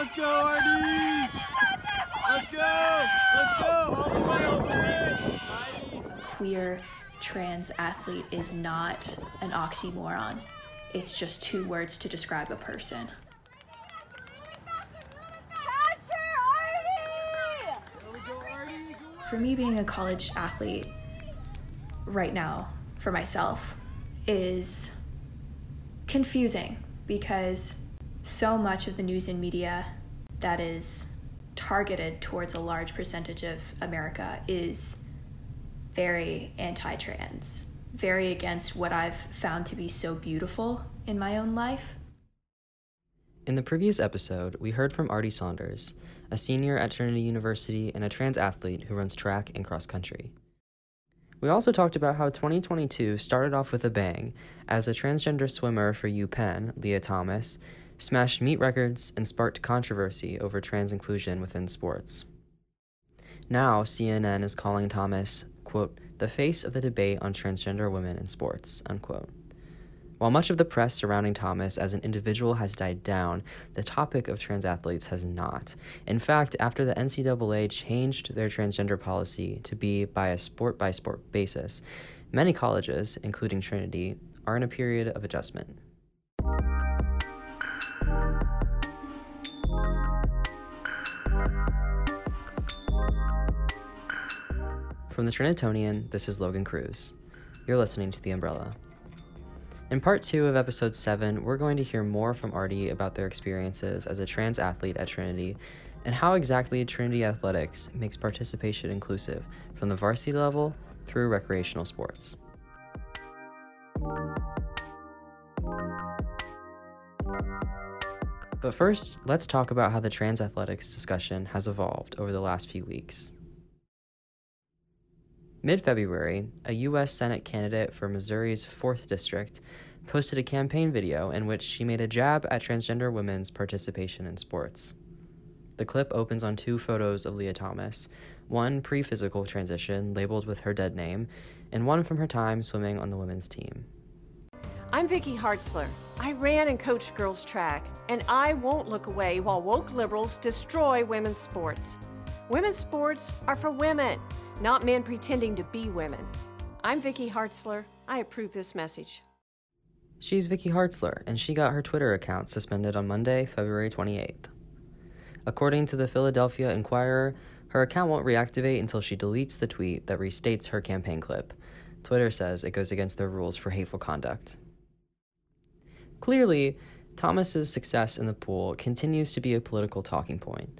Let's go! Let's go! Let's go! All the way, all the way! Queer trans athlete is not an oxymoron. It's just two words to describe a person. For me, being a college athlete right now, for myself, is confusing because so much of the news and media that is targeted towards a large percentage of America is very anti trans, very against what I've found to be so beautiful in my own life. In the previous episode, we heard from Ardi Saunders, a senior at Trinity University and a trans athlete who runs track and cross country. We also talked about how 2022 started off with a bang as a transgender swimmer for UPenn, Lia Thomas, smashed meet records and sparked controversy over trans inclusion within sports. Now, CNN is calling Thomas, quote, the face of the debate on transgender women in sports, unquote. While much of the press surrounding Thomas as an individual has died down, the topic of trans athletes has not. In fact, after the NCAA changed their transgender policy to be by a sport by sport basis, many colleges, including Trinity, are in a period of adjustment. From the Trinitonian, this is Logan Cruz. You're listening to The Umbrella. In part two of episode seven, we're going to hear more from Ardi about their experiences as a trans athlete at Trinity and how exactly Trinity Athletics makes participation inclusive from the varsity level through recreational sports. But first, let's talk about how the trans athletics discussion has evolved over the last few weeks. Mid February, a U.S. Senate candidate for Missouri's 4th District posted a campaign video in which she made a jab at transgender women's participation in sports. The clip opens on two photos of Lia Thomas one pre physical transition, labeled with her dead name, and one from her time swimming on the women's team. I'm Vicky Hartzler. I ran and coached girls track, and I won't look away while woke liberals destroy women's sports. Women's sports are for women not men pretending to be women. I'm Vicky Hartzler. I approve this message. She's Vicky Hartzler, and she got her Twitter account suspended on Monday, February 28th. According to the Philadelphia Inquirer, her account won't reactivate until she deletes the tweet that restates her campaign clip. Twitter says it goes against their rules for hateful conduct. Clearly, Thomas's success in the pool continues to be a political talking point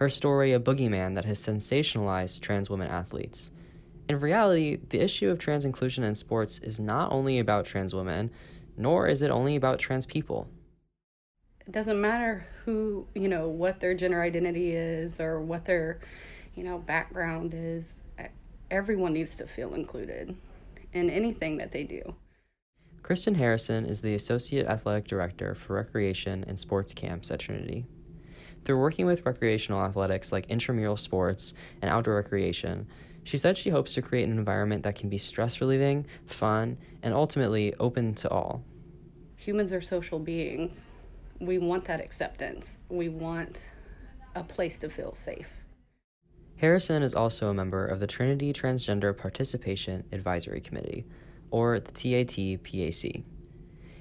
her story a boogeyman that has sensationalized trans women athletes. In reality, the issue of trans inclusion in sports is not only about trans women, nor is it only about trans people. It doesn't matter who, you know, what their gender identity is or what their, you know, background is. Everyone needs to feel included in anything that they do. Kristen Harrison is the Associate Athletic Director for Recreation and Sports Camps at Trinity. Through working with recreational athletics like intramural sports and outdoor recreation, she said she hopes to create an environment that can be stress relieving, fun, and ultimately open to all. Humans are social beings. We want that acceptance. We want a place to feel safe. Harrison is also a member of the Trinity Transgender Participation Advisory Committee, or the TAT PAC.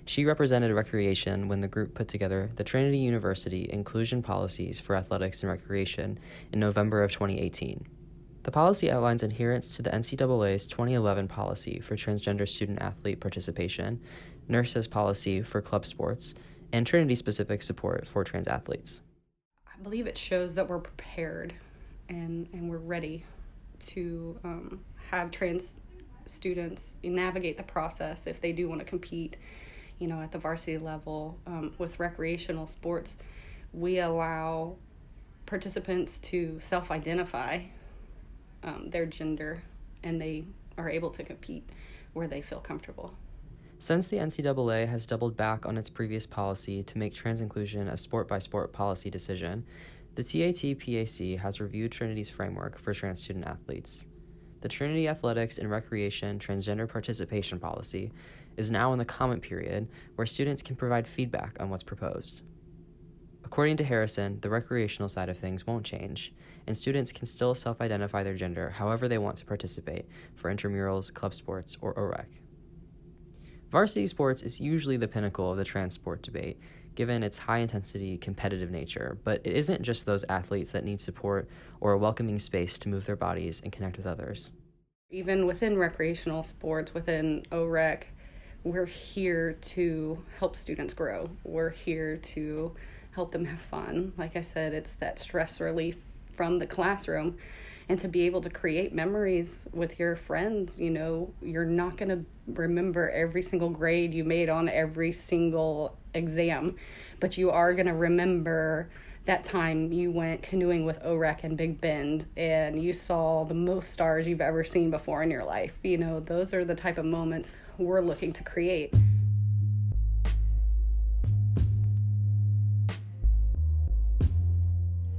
She represented recreation when the group put together the Trinity University Inclusion Policies for Athletics and Recreation in November of 2018. The policy outlines adherence to the NCAA's 2011 policy for transgender student athlete participation, NIRSA's policy for club sports, and Trinity specific support for trans athletes. I believe it shows that we're prepared and, and we're ready to um, have trans students navigate the process if they do want to compete you know, at the varsity level um, with recreational sports, we allow participants to self identify um, their gender and they are able to compete where they feel comfortable. Since the NCAA has doubled back on its previous policy to make trans inclusion a sport by sport policy decision, the TAT PAC has reviewed Trinity's framework for trans student athletes. The Trinity Athletics and Recreation Transgender Participation Policy is now in the comment period where students can provide feedback on what's proposed. According to Harrison, the recreational side of things won't change, and students can still self identify their gender however they want to participate for intramurals, club sports, or OREC. Varsity sports is usually the pinnacle of the trans sport debate, given its high intensity competitive nature, but it isn't just those athletes that need support or a welcoming space to move their bodies and connect with others. Even within recreational sports, within OREC, we're here to help students grow. We're here to help them have fun. Like I said, it's that stress relief from the classroom. And to be able to create memories with your friends, you know, you're not going to remember every single grade you made on every single exam, but you are going to remember that time you went canoeing with OREC and Big Bend and you saw the most stars you've ever seen before in your life. You know, those are the type of moments we're looking to create.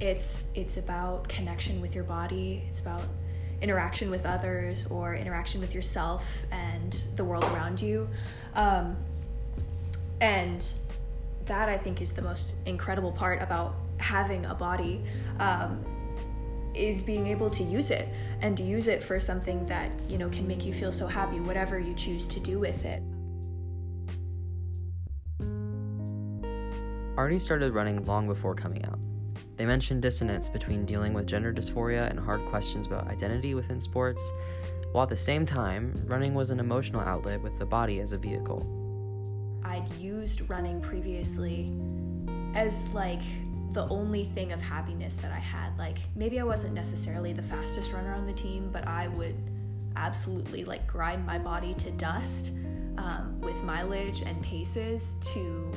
It's it's about connection with your body. It's about interaction with others or interaction with yourself and the world around you. Um, and that I think is the most incredible part about having a body um, is being able to use it and to use it for something that you know can make you feel so happy whatever you choose to do with it Ardi started running long before coming out. They mentioned dissonance between dealing with gender dysphoria and hard questions about identity within sports, while at the same time, running was an emotional outlet with the body as a vehicle. I'd used running previously as like the only thing of happiness that I had. Like maybe I wasn't necessarily the fastest runner on the team, but I would absolutely like grind my body to dust um, with mileage and paces to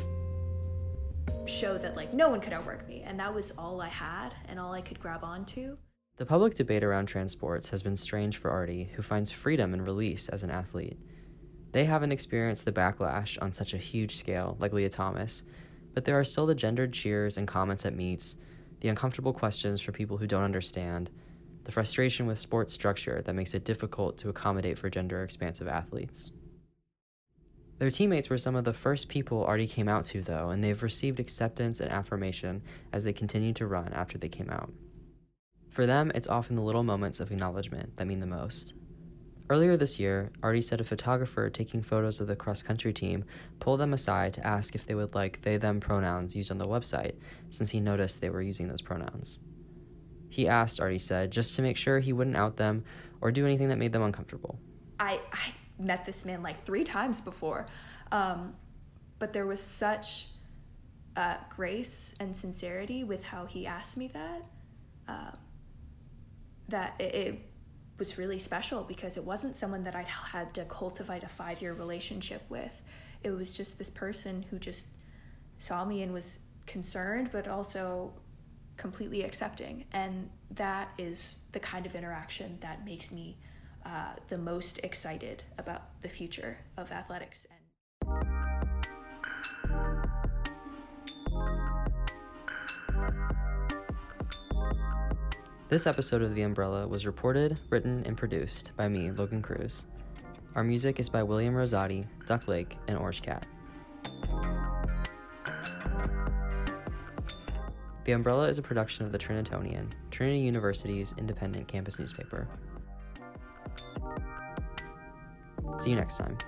show that like no one could outwork me, and that was all I had and all I could grab onto. The public debate around transports has been strange for Ardi, who finds freedom and release as an athlete. They haven't experienced the backlash on such a huge scale like Lia Thomas, but there are still the gendered cheers and comments at meets, the uncomfortable questions for people who don't understand, the frustration with sports structure that makes it difficult to accommodate for gender expansive athletes. Their teammates were some of the first people Ardi came out to, though, and they've received acceptance and affirmation as they continue to run after they came out. For them, it's often the little moments of acknowledgement that mean the most. Earlier this year, Ardi said a photographer taking photos of the cross country team pulled them aside to ask if they would like they them pronouns used on the website, since he noticed they were using those pronouns. He asked, Ardi said, just to make sure he wouldn't out them or do anything that made them uncomfortable. I, I met this man like three times before, um, but there was such uh, grace and sincerity with how he asked me that uh, that it, it was really special because it wasn't someone that I'd had to cultivate a five year relationship with. It was just this person who just saw me and was concerned, but also completely accepting. And that is the kind of interaction that makes me uh, the most excited about the future of athletics. This episode of The Umbrella was reported, written, and produced by me, Logan Cruz. Our music is by William Rosati, Duck Lake, and Orange Cat. The Umbrella is a production of the Trinitonian, Trinity University's independent campus newspaper. See you next time.